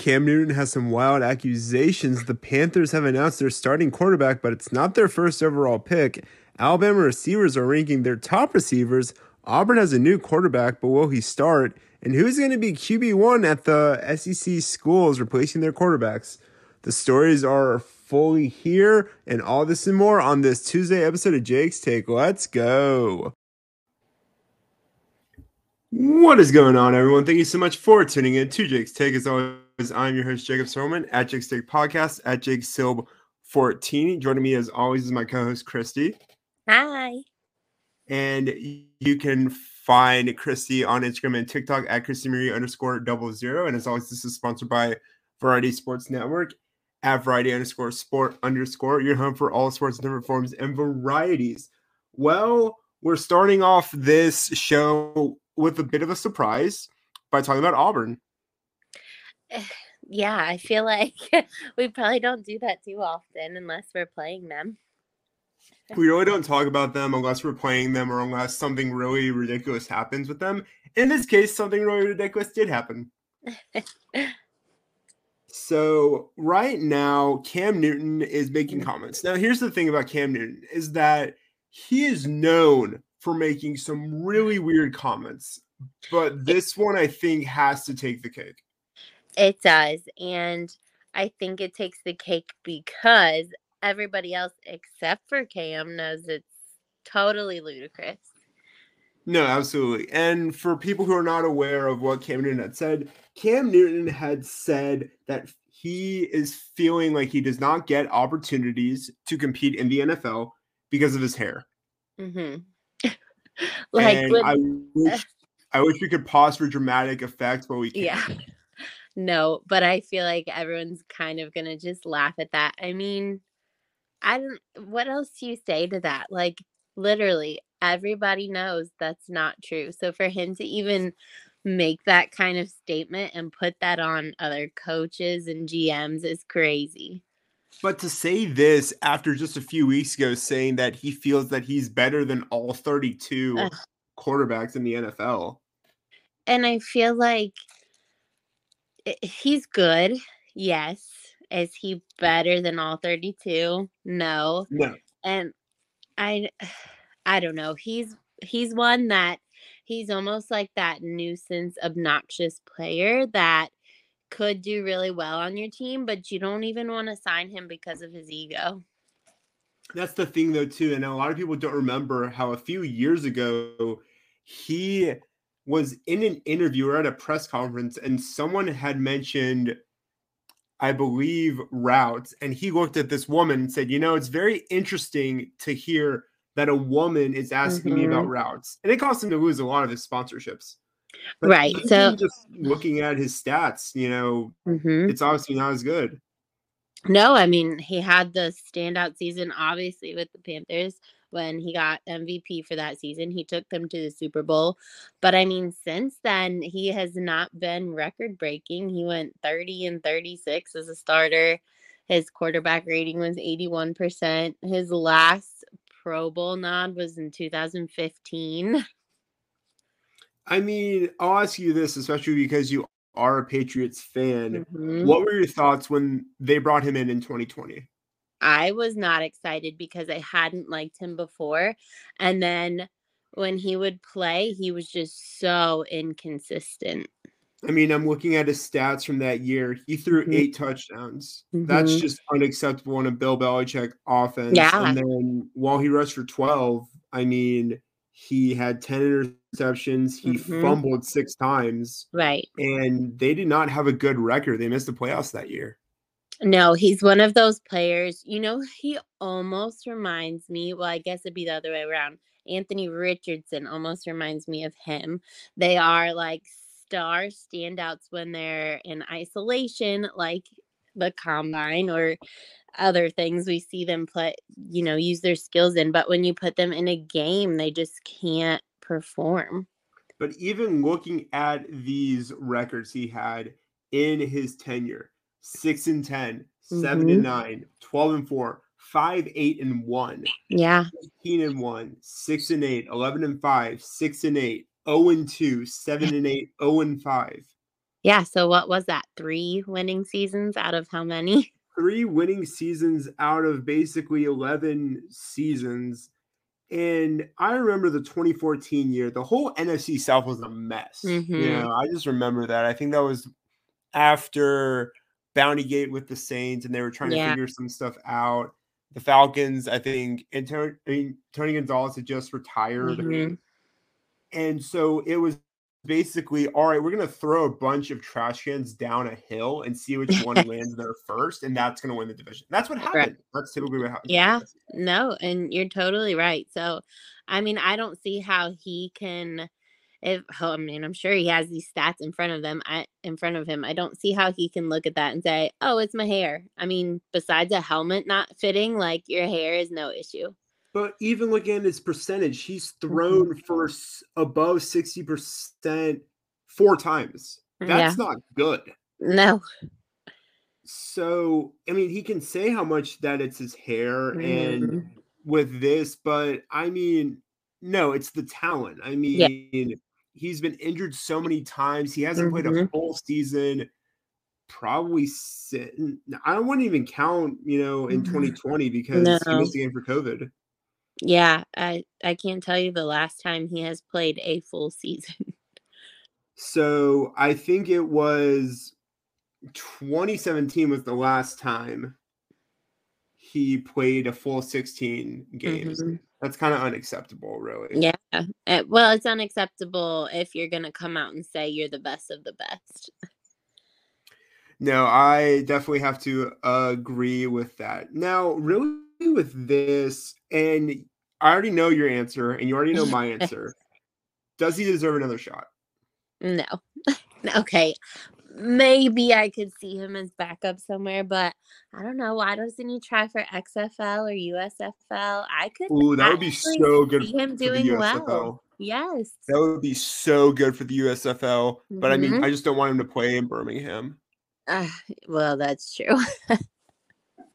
Cam Newton has some wild accusations. The Panthers have announced their starting quarterback, but it's not their first overall pick. Alabama receivers are ranking their top receivers. Auburn has a new quarterback, but will he start? And who's going to be QB1 at the SEC schools replacing their quarterbacks? The stories are fully here, and all this and more on this Tuesday episode of Jake's Take. Let's go. What is going on, everyone? Thank you so much for tuning in to Jake's Take. As always, I'm your host, Jacob Silverman at Jake's Take Podcast at Jake Silb 14. Joining me, as always, is my co host, Christy. Hi. And you can find Christy on Instagram and TikTok at Christy Marie underscore double zero. And as always, this is sponsored by Variety Sports Network at Variety underscore sport underscore your home for all sports, in different forms and varieties. Well, we're starting off this show with a bit of a surprise by talking about Auburn. Yeah, I feel like we probably don't do that too often unless we're playing them. We really don't talk about them unless we're playing them or unless something really ridiculous happens with them. In this case, something really ridiculous did happen. so right now, Cam Newton is making comments. Now, here's the thing about Cam Newton is that he is known for making some really weird comments, but this one I think has to take the cake. It does. And I think it takes the cake because everybody else except for Cam knows it's totally ludicrous. No, absolutely. And for people who are not aware of what Cam Newton had said, Cam Newton had said that he is feeling like he does not get opportunities to compete in the NFL because of his hair. Mm-hmm. like when, I wish I wish we could pause for dramatic effect, but we can't. Yeah. No, but I feel like everyone's kind of gonna just laugh at that. I mean, I don't what else do you say to that? Like literally everybody knows that's not true. So for him to even make that kind of statement and put that on other coaches and GMs is crazy. But to say this after just a few weeks ago saying that he feels that he's better than all 32 Ugh. quarterbacks in the NFL. And I feel like he's good. Yes. Is he better than all 32? No. No. And I I don't know. He's he's one that he's almost like that nuisance obnoxious player that could do really well on your team, but you don't even want to sign him because of his ego. That's the thing though too, and a lot of people don't remember how a few years ago he was in an interview or at a press conference and someone had mentioned I believe routes and he looked at this woman and said, "You know, it's very interesting to hear that a woman is asking mm-hmm. me about mm-hmm. routes." And it cost him to lose a lot of his sponsorships. But right. So just looking at his stats, you know, mm-hmm. it's obviously not as good. No, I mean, he had the standout season obviously with the Panthers when he got MVP for that season. He took them to the Super Bowl. But I mean, since then, he has not been record breaking. He went 30 and 36 as a starter. His quarterback rating was 81%. His last Pro Bowl nod was in 2015. I mean, I'll ask you this, especially because you are a Patriots fan. Mm-hmm. What were your thoughts when they brought him in in 2020? I was not excited because I hadn't liked him before. And then when he would play, he was just so inconsistent. I mean, I'm looking at his stats from that year. He threw mm-hmm. eight touchdowns. Mm-hmm. That's just unacceptable in a Bill Belichick offense. Yeah. And then while he rushed for 12, I mean, he had 10 interceptions. He mm-hmm. fumbled six times. Right. And they did not have a good record. They missed the playoffs that year. No, he's one of those players. You know, he almost reminds me, well, I guess it'd be the other way around. Anthony Richardson almost reminds me of him. They are like star standouts when they're in isolation, like the combine or other things we see them play, you know, use their skills in. But when you put them in a game, they just can't perform. But even looking at these records he had in his tenure, six and 10, mm-hmm. seven and nine, 12 and four, five, eight and one. Yeah. 15 and one, six and eight, 11 and five, six and eight, 0 and two, seven and eight, 0 and five. Yeah. So what was that? Three winning seasons out of how many? Three winning seasons out of basically 11 seasons. And I remember the 2014 year, the whole NFC South was a mess. Mm-hmm. You know, I just remember that. I think that was after Bounty Gate with the Saints, and they were trying Yeah. to figure some stuff out. The Falcons, I think, and Tony, I mean, Tony Gonzalez had just retired. Mhm. And so it was basically, all right, we're going to throw a bunch of trash cans down a hill and see which one lands there first, and that's going to win the division. That's what Right. happened. That's typically what happens. Yeah. No, and you're totally right. So, I mean, I don't see how he can. If oh, I mean, I'm sure he has these stats in front of them. I in front of him. I don't see how he can look at that and say, "Oh, it's my hair." I mean, besides a helmet not fitting, like your hair is no issue. But even looking at his percentage, he's Mm-hmm. thrown for above 60% four times. That's not good. No. So, I mean, he can say how much that it's his hair and Mhm. with this, but I mean, no, it's the talent. I Yeah. He's been injured so many times. He hasn't played a Mhm. full season. Probably, si- I wouldn't even count, you know, in Mhm. 2020 because he No. missed a game for COVID. Yeah, I I can't tell you the last time he has played a full season. So I think it was 2017 was the last time he played a full 16 games. Mhm. That's kind of unacceptable, really. Yeah. Uh, well, it's unacceptable if you're going to come out and say you're the best of the best. No, I definitely have to agree with that. Now, really, with this, and I already know your answer, and you already know my answer. Does he deserve another shot? No. okay. Maybe I could see him as backup somewhere, but I don't know. Why doesn't he try for XFL or USFL? I could Ooh, that would be so good see him for the doing well. Yes. That would be so good for the USFL. But I mean, Mhm. I just don't want him to play in Birmingham. Uh, well, that's true.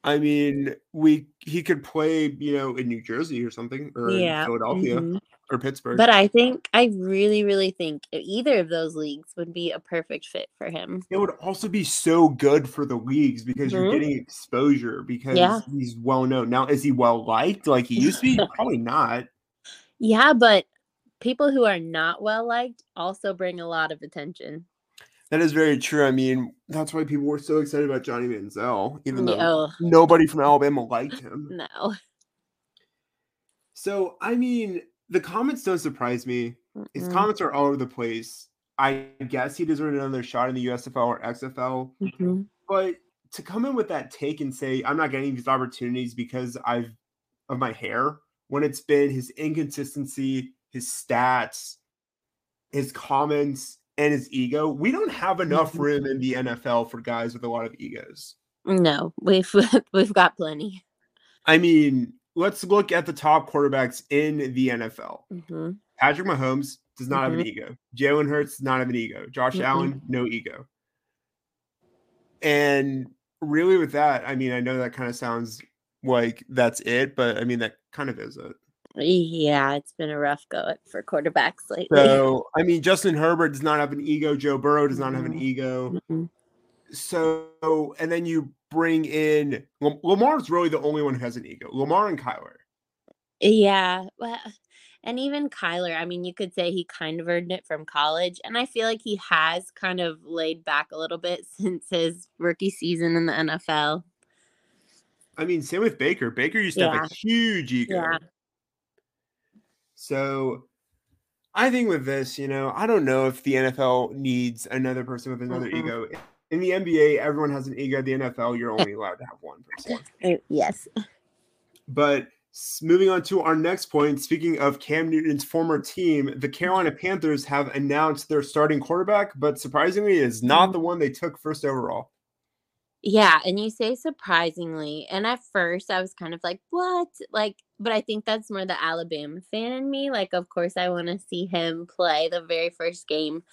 I mean, we he could play, you know, in New Jersey or something, or in yeah. Philadelphia mhm. Or Pittsburgh. But I think I really, really think either of those leagues would be a perfect fit for him. it would also be so good for the leagues because you're Mhm. getting exposure because Yeah. he's well known. Now, is he well liked like he used to be? Probably not. Yeah, but people who are not well liked also bring a lot of attention. That is very true. I mean, that's why people were so excited about Johnny Manziel, even though Oh nobody from Alabama liked him. no. So, I mean, the comments don't surprise me. His Mm-mm. comments are all over the place. I guess he deserved another shot in the USFL or XFL. Mhm. But to come in with that take and say I'm not getting these opportunities because I've of my hair, when it's been his inconsistency, his stats, his comments, and his ego, we don't have enough Mhm. room in the NFL for guys with a lot of egos. No, we've we've got plenty. I mean, let's look at the top quarterbacks in the NFL. hmm Patrick Mahomes does not have Mm-hmm. an ego. Jalen Hurts does not have an ego. Josh Mm-mm. Allen, no ego. And really, with that, I mean, I know that kind of sounds like that's it, but I mean, that kind of is it. Yeah, it's been a rough go for quarterbacks lately. So, I mean, Justin Herbert does not have an ego. Joe Burrow does not have an ego. So, and then you bring in Lam- Lamar's really the only one who has an ego. Lamar and Kyler. Yeah, well, and even Kyler, I mean, you could say he kind of earned it from college, and I feel like he has kind of laid back a little bit since his rookie season in the NFL. I mean, same with Baker. Baker used to have a huge ego. Yeah. So I think with this, you know, I don't know if the NFL needs another person with another Mhm. ego. In the NBA, everyone has an ego. The NFL, you're only allowed to have one person. Uh, Yes. But moving on to our next point, speaking of Cam Newton's former team, the Carolina Panthers have announced their starting quarterback, but surprisingly, it is not Mhm. the one they took first overall. Yeah, and you say surprisingly, and at first I was kind of like, "What?" Like, but I think that's more the Alabama fan in me. Like, of course, I want to see him play the very first game,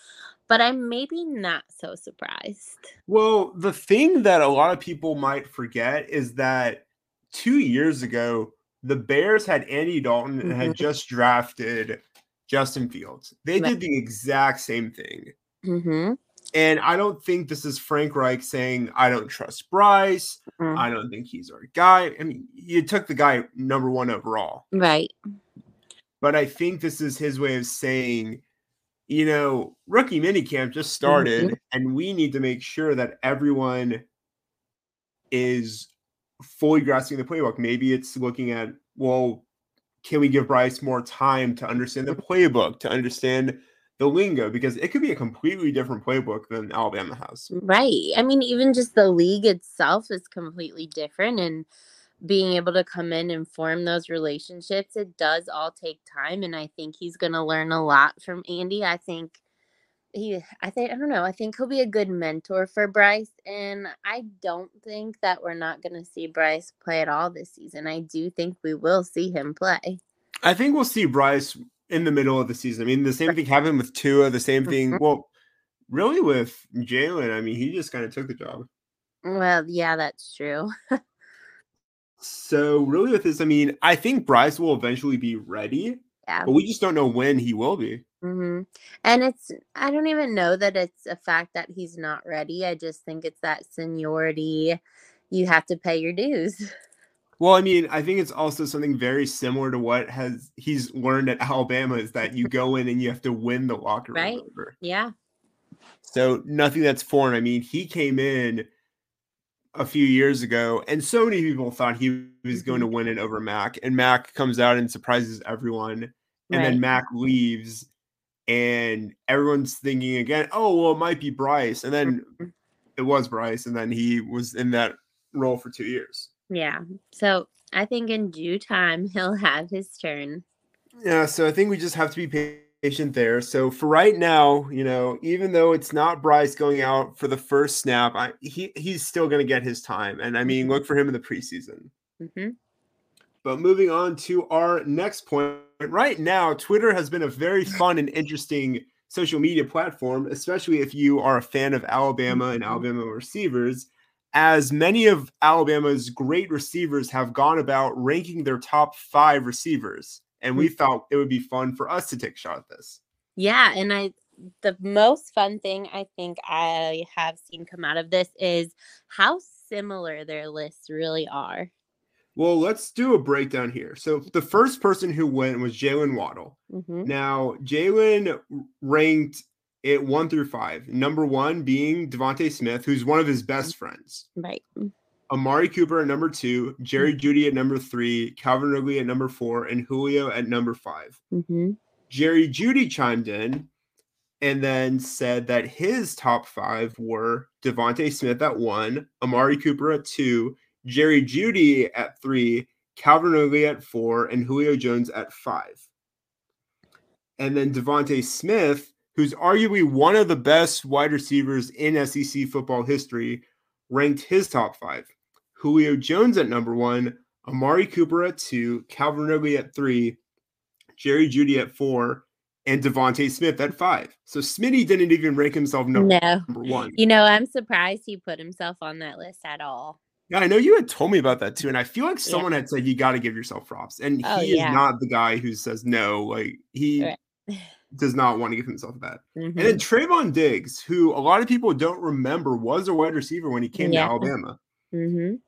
but I'm maybe not so surprised. Well, the thing that a lot of people might forget is that two years ago, the Bears had Andy Dalton and had Mhm. just drafted Justin Fields. They Right. did the exact same thing. hmm And I don't think this is Frank Reich saying, I don't trust Bryce. Mm. I don't think he's our guy. I mean, you took the guy number one overall. Right. But I think this is his way of saying, you know, rookie minicamp just mm-hmm. started, and we need to make sure that everyone is fully grasping the playbook. Maybe it's looking at, well, can we give Bryce more time to understand the playbook, to understand the lingo? Because it could be a completely different playbook than Alabama has. Right. I mean, even just the league itself is completely different and being able to come in and form those relationships, it does all take time. And I think he's gonna learn a lot from Andy. I think he I think I don't know, I think he'll be a good mentor for Bryce. And I don't think that we're not gonna see Bryce play at all this season. I do think we will see him play. I think we'll see Bryce in the middle of the season. I mean, the same thing happened with Tua, the same thing. Mhm. Well, really with Jalen, I mean, he just kind of took the job. Well, yeah, that's true. So really with this, I mean, I think Bryce will eventually be ready, Yeah. but we just don't know when he will be. hmm And it's, I don't even know that it's a fact that he's not ready. I just think it's that seniority. You have to pay your dues. Well, I mean, I think it's also something very similar to what has he's learned at Alabama is that you go in and you have to win the locker room Right. over. Yeah. So nothing that's foreign. I mean, he came in a few years ago, and so many people thought he was going to Mm-hmm. win it over Mac, and Mac comes out and surprises everyone, and then Mac leaves, and everyone's thinking again, oh well, it might be Bryce, and then Mhm. it was Bryce, and then he was in that role for two years. Yeah. So I think in due time, he'll have his turn. Yeah, so I think we just have to be patient there. So for right now, you know, even though it's not Bryce going out for the first snap, I, he he's still going to get his time, and I mean, Mhm. look for him in the preseason. hmm But moving on to our next point, right now, Twitter has been a very fun and interesting social media platform, especially if you are a fan of Alabama and Mhm. Alabama receivers, as many of Alabama's great receivers have gone about ranking their top five receivers. And we thought it would be fun for us to take a shot at this. Yeah. And I, the most fun thing I think I have seen come out of this is how similar their lists really are. Well, let's do a breakdown here. So the first person who went was Jaylen Waddle. hmm Now, Jaylen ranked it one through five. Number one being DeVonta Smith, who's one of his best friends. Right. Amari Cooper at number two, Jerry Jeudy at number three, Calvin Ridley at number four, and Julio at number five. hmm Jerry Jeudy chimed in and then said that his top five were DeVonta Smith at one, Amari Cooper at two, Jerry Judy at three, Calvin Ridley at four, and Julio Jones at five. And then DeVonta Smith, who's arguably one of the best wide receivers in SEC football history, ranked his top five. Julio Jones at number one, Amari Cooper at two, Calvin Ridley at three, Jerry Jeudy at four, and DeVonta Smith at five. So Smitty didn't even rank himself number, No. number one. You know, I'm surprised he put himself on that list at all. Yeah, I know you had told me about that too, and I feel like someone had said you got to give yourself props, and Oh, he yeah. is not the guy who says no. Like he Right. does not want to give himself that. Mhm. And then Trevon Diggs, who a lot of people don't remember, was a wide receiver when he came Yeah. to Alabama. Mhm.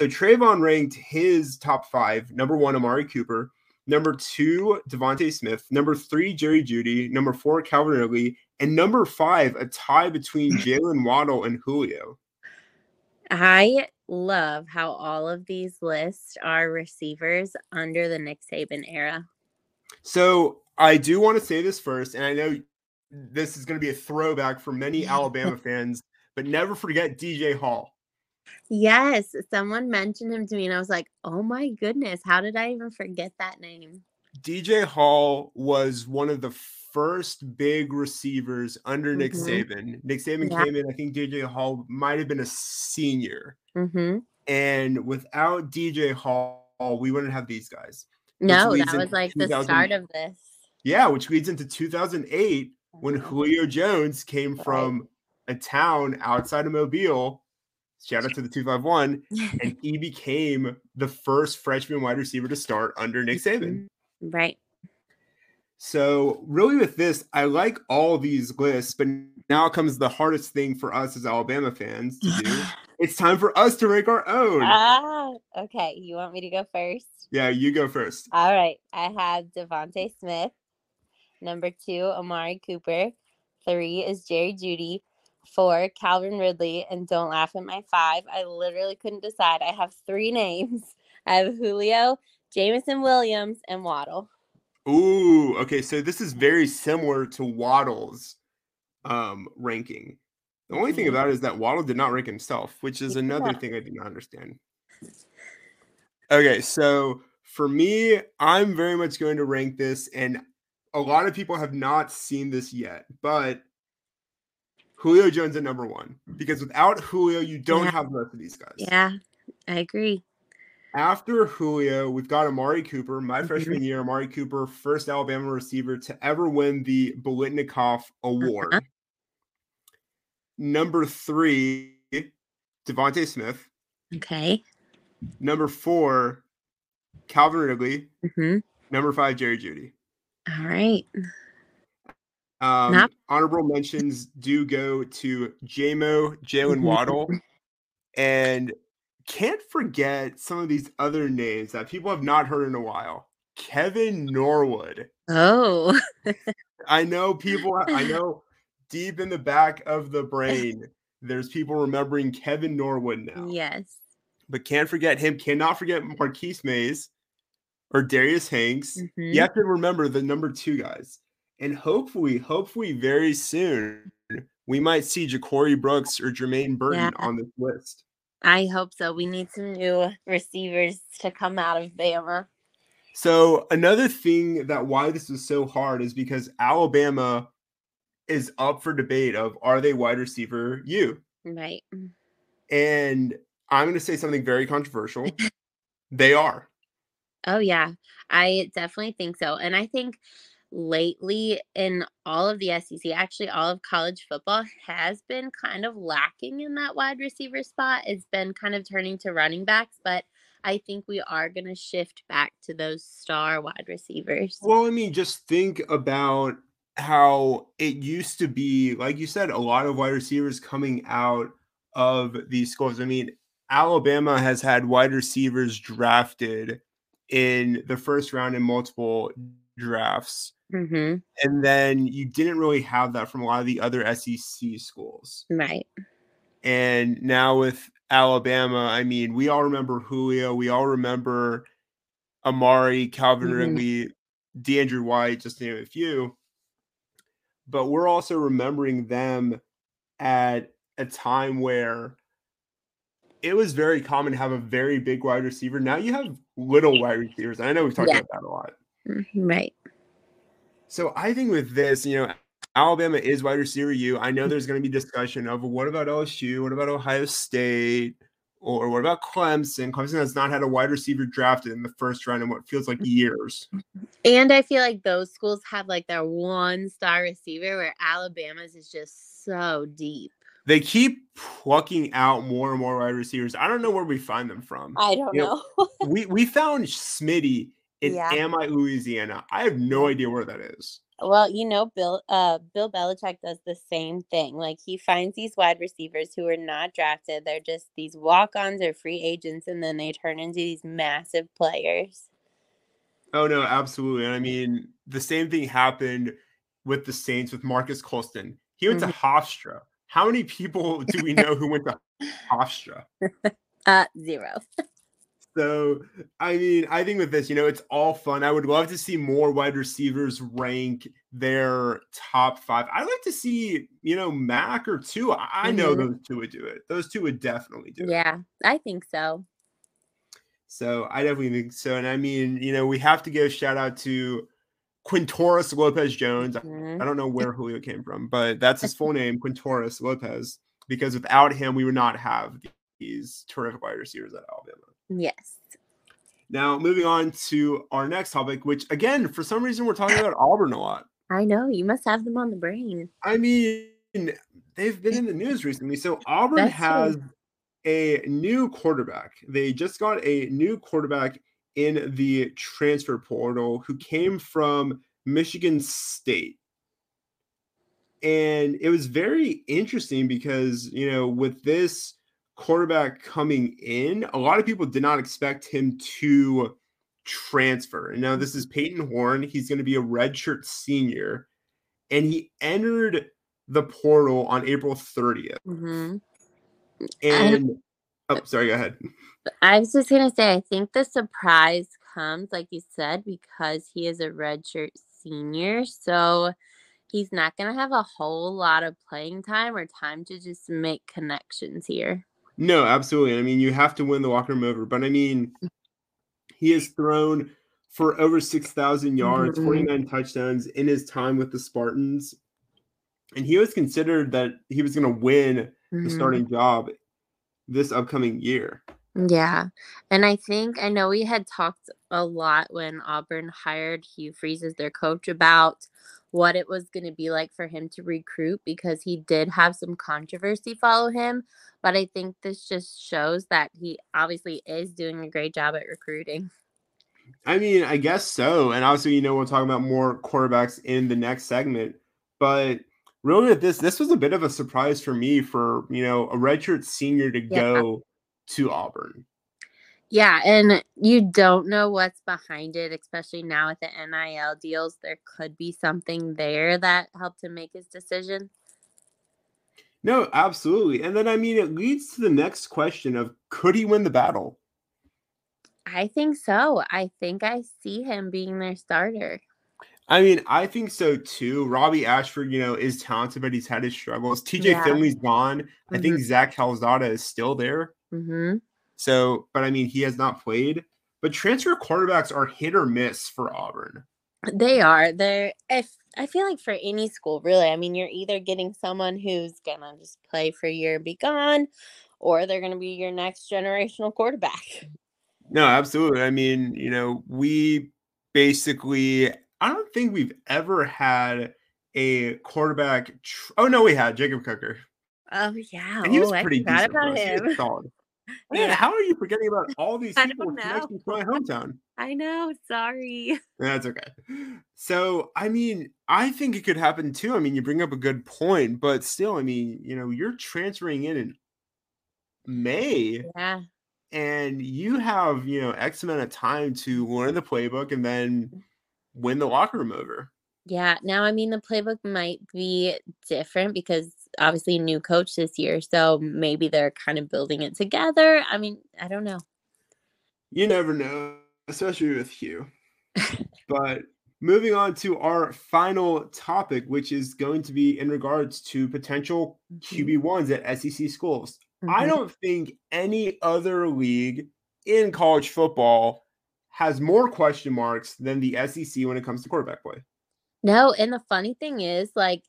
So Trevon ranked his top five: number one, Amari Cooper; number two, DeVonta Smith; number three, Jerry Jeudy; number four, Calvin Ridley; and number five, a tie between Jaylen Waddle and Julio. I love how all of these lists are receivers under the Nick Saban era. So I do want to say this first, and I know this is going to be a throwback for many Alabama fans, but never forget DJ Hall. Yes, someone mentioned him to me, and I was like, "Oh my goodness, how did I even forget that name?" DJ Hall was one of the first big receivers under Nick Mhm. Saban. Nick Saban Yeah. came in, I think DJ Hall might have been a senior. hmm And without DJ Hall, we wouldn't have these guys. No, that was like the start of this. Yeah, which leads into 2008 when Mhm. Julio Jones came from a town outside of Mobile. Shout out to the 251. And he became the first freshman wide receiver to start under Nick Saban. right. So, really, with this, I like all these lists, but now comes the hardest thing for us as Alabama fans to do. it's time for us to rank our own. Ah, okay. You want me to go first? Yeah, you go first. All right. I have DeVonta Smith. Number two, Amari Cooper. Three is Jerry Jeudy. Four, Calvin Ridley. And don't laugh at my five. I literally couldn't decide. I have three names. I have Julio, Jameson Williams, and Waddle. Ooh, okay. So this is very similar to Waddle's um ranking. The only thing Mhm. about it is that Waddle did not rank himself, which is another thing I did not understand. Okay, so for me, I'm very much going to rank this, and a lot of people have not seen this yet, but Julio Jones at number one because without Julio, you don't Yeah. have the rest of these guys. Yeah, I agree. After Julio, we've got Amari Cooper, my Mhm. freshman year. Amari Cooper, first Alabama receiver to ever win the Biletnikoff Award. Uh-huh. Number three, DeVonta Smith. Okay. Number four, Calvin Ridley. hmm Number five, Jerry Jeudy. All right. Um, Not- honorable mentions do go to Jamo, Jaylen. Waddle, and can't forget some of these other names that people have not heard in a while. Kevin Norwood. Oh, I know people, I know deep in the back of the brain, there's people remembering Kevin Norwood now. yes. But can't forget him, cannot forget Marquis Maze or Darius Hanks. Mhm. You have to remember the number two guys. And hopefully, hopefully, very soon, we might see Ja'Corey Brooks or Jermaine Burton Yeah. on this list. I hope so. We need some new receivers to come out of Bama. So, another thing that why this is so hard is because Alabama is up for debate of are they wide receiver you? Right. And I'm going to say something very controversial. they are. Oh, yeah. I definitely think so. And I think lately in all of the SEC, actually all of college football has been kind of lacking in that wide receiver spot. It's been kind of turning to running backs, but I think we are going to shift back to those star wide receivers. Well, I mean, just think about how it used to be, like you said, a lot of wide receivers coming out of these schools. I mean, Alabama has had wide receivers drafted in the first round in multiple drafts. hmm And then you didn't really have that from a lot of the other SEC schools. Right. And now with Alabama, I mean, we all remember Julio, we all remember Amari, Calvin Mhm. Ridley, DeAndrew White, just to name a few. But we're also remembering them at a time where it was very common to have a very big wide receiver. Now you have little wide receivers. And I know we've talked Yeah. about that a lot. Mhm. Right. So I think with this, you know, Alabama is wide receiver you. I know there's going to be discussion of what about LSU? What about Ohio State? Or what about Clemson? Clemson has not had a wide receiver drafted in the first round in what feels like years. And I feel like those schools have like their one star receiver where Alabama's is just so deep. They keep plucking out more and more wide receivers. I don't know where we find them from. I don't You know, know. we we found Smitty in Yeah. Amite, Louisiana. I have no idea where that is. well, you know, Bill uh Bill Belichick does the same thing. Like he finds these wide receivers who are not drafted. They're just these walk-ons or free agents, and then they turn into these massive players. Oh no, absolutely. And I mean, the same thing happened with the Saints with Marques Colston. He went to Hofstra. How many people do we know who went to Hofstra? Uh zero. So, I mean, I think with this, you know, it's all fun. I would love to see more wide receivers rank their top five. I'd like to see, you know, Mac or Tua. I, I know Mhm. those two would do it. Those two would definitely do it. Yeah, I think so. So I definitely think so. And I mean, you know, we have to give a shout out to Quintorris Lopez Jones. Mhm. I don't know where Julio came from, but that's his full name, Quintorris Lopez, because without him, we would not have these terrific wide receivers at Alabama. Yes. Now, moving on to our next topic, which again, for some reason, we're talking about Auburn a lot. I know. You must have them on the brain. I mean, they've been in the news recently. So Auburn That's true. has a new quarterback. They just got a new quarterback in the transfer portal who came from Michigan State. And it was very interesting because, you know, with this quarterback coming in, a lot of people did not expect him to transfer. And now this is Payton Thorne. He's going to be a redshirt senior. And he entered the portal on April 30th. Mm-hmm. And oh, sorry, go ahead. I was just gonna say, I think the surprise comes, like you said, because he is a redshirt senior. So he's not gonna have a whole lot of playing time or time to just make connections here. No, absolutely. I mean, you have to win the locker room over, but I mean, he has thrown for over 6,000 yards, Mhm. 49 touchdowns in his time with the Spartans. And he was considered that he was going to win the Mhm. starting job this upcoming year. Yeah. And I think I know we had talked a lot when Auburn hired Hugh Freeze as their coach about what it was going to be like for him to recruit because he did have some controversy follow him. But I think this just shows that he obviously is doing a great job at recruiting. I mean, I guess so. And obviously, you know, we'll talk about more quarterbacks in the next segment. But really, this, this was a bit of a surprise for me for, you know, a redshirt senior to Yeah. go to Auburn. Yeah, and you don't know what's behind it, especially now with the NIL deals. There could be something there that helped him make his decision. No, absolutely. And then, I mean, it leads to the next question of could he win the battle? I think so. I think I see him being their starter. I mean, I think so too. Robby Ashford, you know, is talented, but he's had his struggles. TJ Yeah. Finley's gone. I think Zach Calzada is still there. Mm-hmm. So, but I mean, he has not played. But transfer quarterbacks are hit or miss for Auburn. They are. They're if I feel like for any school, really. I mean, you're either getting someone who's gonna just play for a year and be gone, or they're gonna be your next generational quarterback. No, absolutely. I mean, you know, we basically, I don't think we've ever had a quarterback. Tr- oh, no, we had Jacob Coker. Oh yeah. And he was oh, I pretty forgot decent. about us. He was him. solid. Man, Yeah. how are you forgetting about all these people with connections to my hometown? I know. Sorry. That's okay. So, I mean, I think it could happen too. I mean, you bring up a good point, but still, I mean, you know, you're transferring in in May Yeah. and you have, you know, X amount of time to learn the playbook and then mm. win the locker room over. Yeah. Now, I mean, the playbook might be different because obviously new coach this year, so maybe they're kind of building it together. I mean, I don't know. You never know, especially with Hugh. but moving on to our final topic, which is going to be in regards to potential Mhm. QB1s at SEC schools. I Mhm. don't think any other league in college football has more question marks than the SEC when it comes to quarterback play. No, and the funny thing is, like,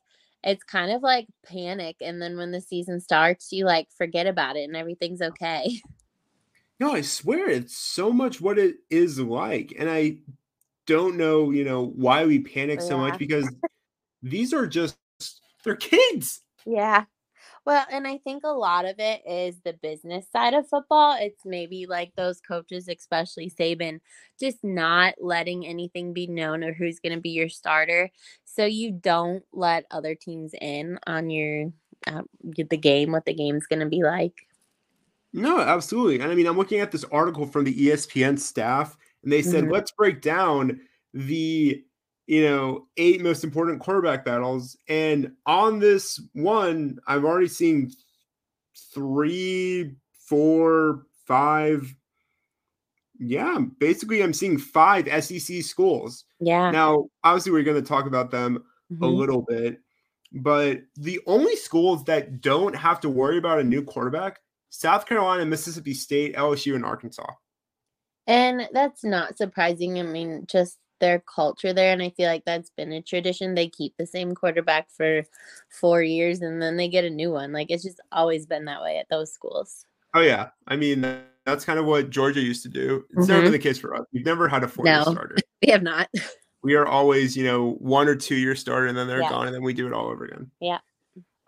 it's kind of like panic, and then when the season starts, you like forget about it and everything's okay. No, I swear it's so much what it is like. And I don't know, you know, why we panic so Yeah. much because these are just they're kids. Yeah. Well, and I think a lot of it is the business side of football. It's maybe like those coaches, especially Saban, just not letting anything be known or who's going to be your starter. So you don't let other teams in on your uh, the game, what the game's going to be like. No, absolutely. And I mean, I'm looking at this article from the ESPN staff, and they said, Mhm. let's break down the you know eight most important quarterback battles. And on this one, I've already seen three, four, five. Yeah, basically, I'm seeing five SEC schools. Yeah. Now, obviously, we're going to talk about them a Mhm. little bit, but the only schools that don't have to worry about a new quarterback South Carolina, Mississippi State, LSU, and Arkansas. And that's not surprising. I mean, just their culture there. And I feel like that's been a tradition. They keep the same quarterback for four years and then they get a new one. Like it's just always been that way at those schools. Oh, yeah. I mean, that's kind of what Georgia used to do. It's never Mhm. been the case for us. We've never had a four year No. starter. We have not. We are always, you know, one or two year starter, and then they're Yeah. gone, and then we do it all over again. Yeah.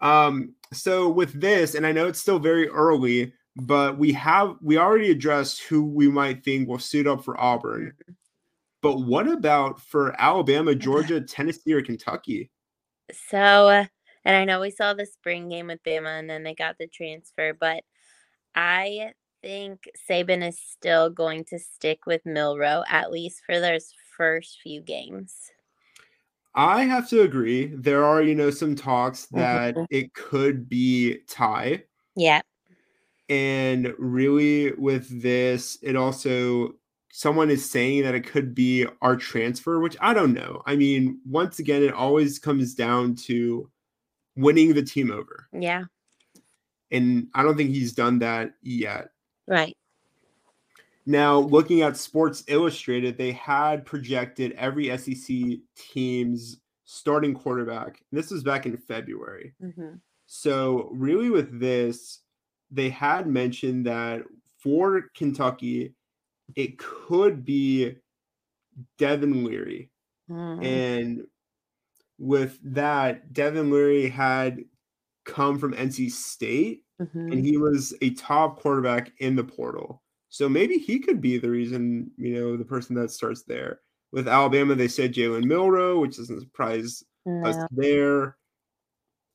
Um, so with this, and I know it's still very early, but we have we already addressed who we might think will suit up for Auburn. But what about for Alabama, Georgia, Tennessee, or Kentucky? So uh, And I know we saw the spring game with Bama and then they got the transfer, but I think Saban is still going to stick with Milroe, at least for those first few games. I have to agree. There are, you know, some talks that mm-hmm. it could be Ty. Yeah. And really, with this, it also someone is saying that it could be our transfer, which I don't know. I mean, once again, it always comes down to winning the team over. Yeah. And I don't think he's done that yet. Right. Now, looking at Sports Illustrated, they had projected every SEC team's starting quarterback. This was back in February. Mm-hmm. So, really, with this, they had mentioned that for Kentucky, it could be Devin Leary. Mm. And with that, Devin Leary had come from NC State mm-hmm. and he was a top quarterback in the portal. So maybe he could be the reason, you know, the person that starts there. With Alabama, they said Jalen Milroe, which doesn't surprise no. us there.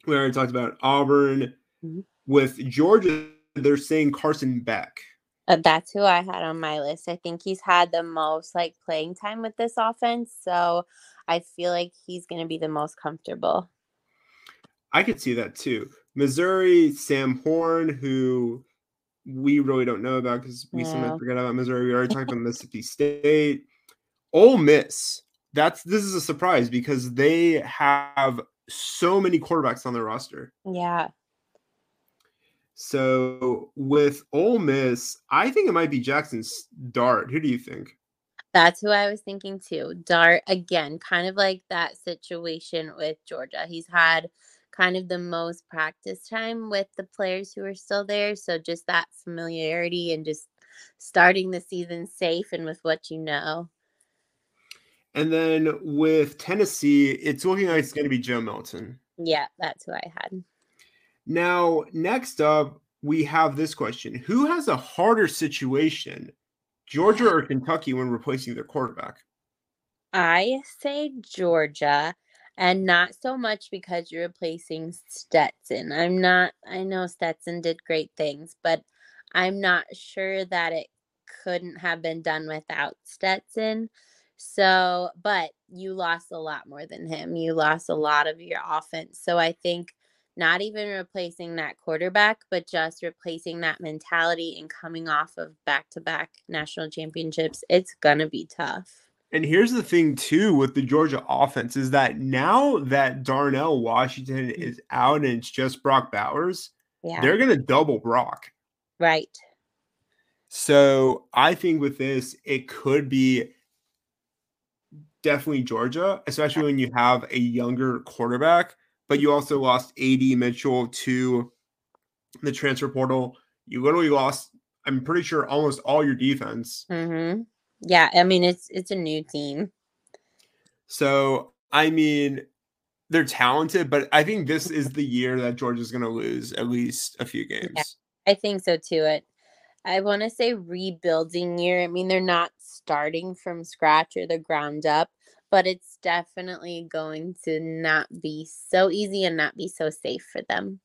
We already talked about Auburn. Mm-hmm. With Georgia, they're saying Carson Beck. Uh, that's who I had on my list. I think he's had the most like playing time with this offense, so I feel like he's going to be the most comfortable. I could see that too. Missouri, Sam Horn, who we really don't know about because we yeah. sometimes forget about Missouri. We already talked about Mississippi State. Ole Miss. That's this is a surprise because they have so many quarterbacks on their roster. Yeah. So with Ole Miss, I think it might be Jackson Dart. Who do you think? That's who I was thinking too. Dart again, kind of like that situation with Georgia. He's had kind of the most practice time with the players who are still there. So just that familiarity and just starting the season safe and with what you know. And then with Tennessee, it's looking like it's going to be Joe Milton. Yeah, that's who I had. Now, next up, we have this question Who has a harder situation, Georgia or Kentucky, when replacing their quarterback? I say Georgia, and not so much because you're replacing Stetson. I'm not, I know Stetson did great things, but I'm not sure that it couldn't have been done without Stetson. So, but you lost a lot more than him. You lost a lot of your offense. So I think not even replacing that quarterback, but just replacing that mentality and coming off of back to back national championships, it's going to be tough. And here's the thing, too, with the Georgia offense is that now that Darnell Washington mm. is out and it's just Brock Bowers, yeah. they're going to double Brock. Right. So I think with this, it could be definitely Georgia, especially when you have a younger quarterback but you also lost AD Mitchell to the transfer portal. You literally lost, I'm pretty sure, almost all your defense. Mm-hmm. Yeah, I mean it's it's a new team. So I mean, they're talented, but I think this is the year that Georgia's going to lose at least a few games. Yeah, I think so too. It, I want to say rebuilding year. I mean, they're not starting from scratch or the ground up, but it's definitely going to not be so easy and not be so safe for them.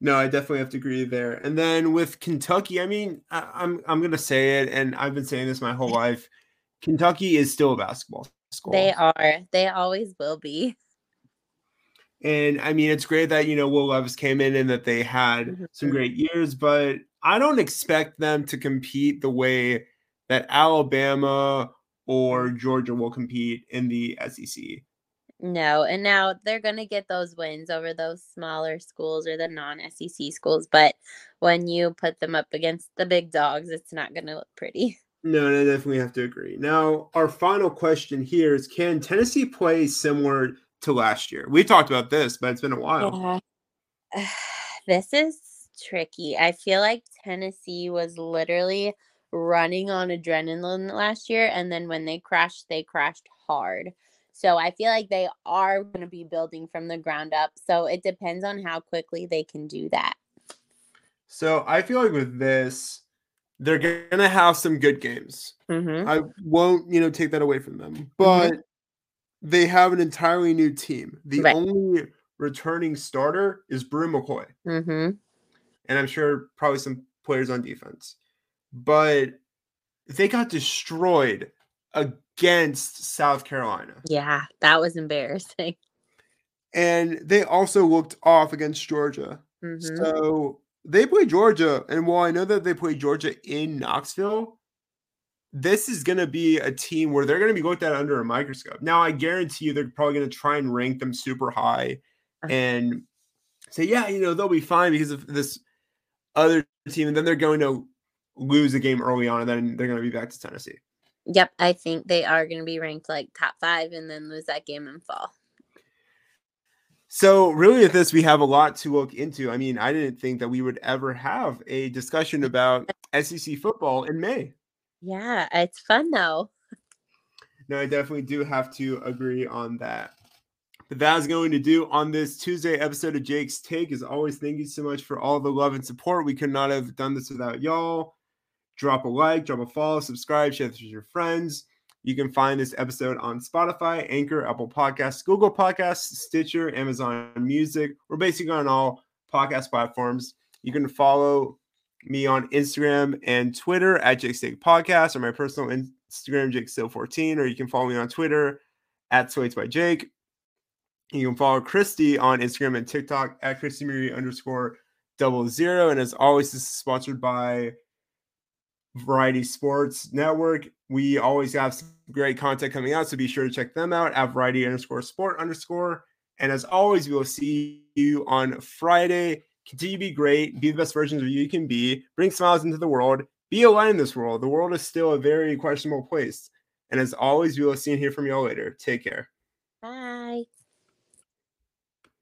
No, I definitely have to agree there. And then with Kentucky, I mean, I, am I'm, I'm gonna say it, and I've been saying this my whole life. Kentucky is still a basketball school. They are. They always will be. And I mean, it's great that you know Will Levis came in and that they had mm-hmm. some great years, but I don't expect them to compete the way that Alabama or mm-hmm. Georgia will compete in the SEC. No, and now they're going to get those wins over those smaller schools or the non SEC schools. But when you put them up against the big dogs, it's not going to look pretty. No, I definitely have to agree. Now, our final question here is Can Tennessee play similar to last year? We talked about this, but it's been a while. This is tricky. I feel like Tennessee was literally running on adrenaline last year. And then when they crashed, they crashed hard. So I feel like they are going to be building from the ground up. So it depends on how quickly they can do that. So I feel like with this, they're going to have some good games. Mm-hmm. I won't, you know, take that away from them. But mm-hmm. they have an entirely new team. The right. only returning starter is Bru McCoy. Mm-hmm. And I'm sure probably some players on defense. But they got destroyed against South Carolina. Yeah, that was embarrassing. And they also looked off against Georgia. Mm-hmm. So they play Georgia. And while I know that they play Georgia in Knoxville, this is going to be a team where they're going to be looked at under a microscope. Now, I guarantee you they're probably going to try and rank them super high Uh-huh. and say, yeah, you know, they'll be fine because of this other team. And then they're going to lose a game early on and then they're going to be back to Tennessee. Yep, I think they are going to be ranked like top five and then lose that game and fall. So, really, with this, we have a lot to look into. I mean, I didn't think that we would ever have a discussion about SEC football in May. Yeah, it's fun though. No, I definitely do have to agree on that. But that is going to do on this Tuesday episode of Jake's Take. As always, thank you so much for all the love and support. We could not have done this without y'all. Drop a like, drop a follow, subscribe, share this with your friends. You can find this episode on Spotify, Anchor, Apple Podcasts, Google Podcasts, Stitcher, Amazon Music. We're basically on all podcast platforms. You can follow me on Instagram and Twitter at Jake's Take Podcast or my personal Instagram, Jake Still 14, or you can follow me on Twitter at Swaits by Jake. You can follow Christy on Instagram and TikTok at Christy Marie underscore double zero. And as always, this is sponsored by Variety Sports Network. We always have some great content coming out, so be sure to check them out at Variety underscore sport underscore. And as always, we will see you on Friday. Continue to be great, be the best versions of you you can be, bring smiles into the world, be a light in this world. The world is still a very questionable place. And as always, we will see and hear from you all later. Take care. Bye.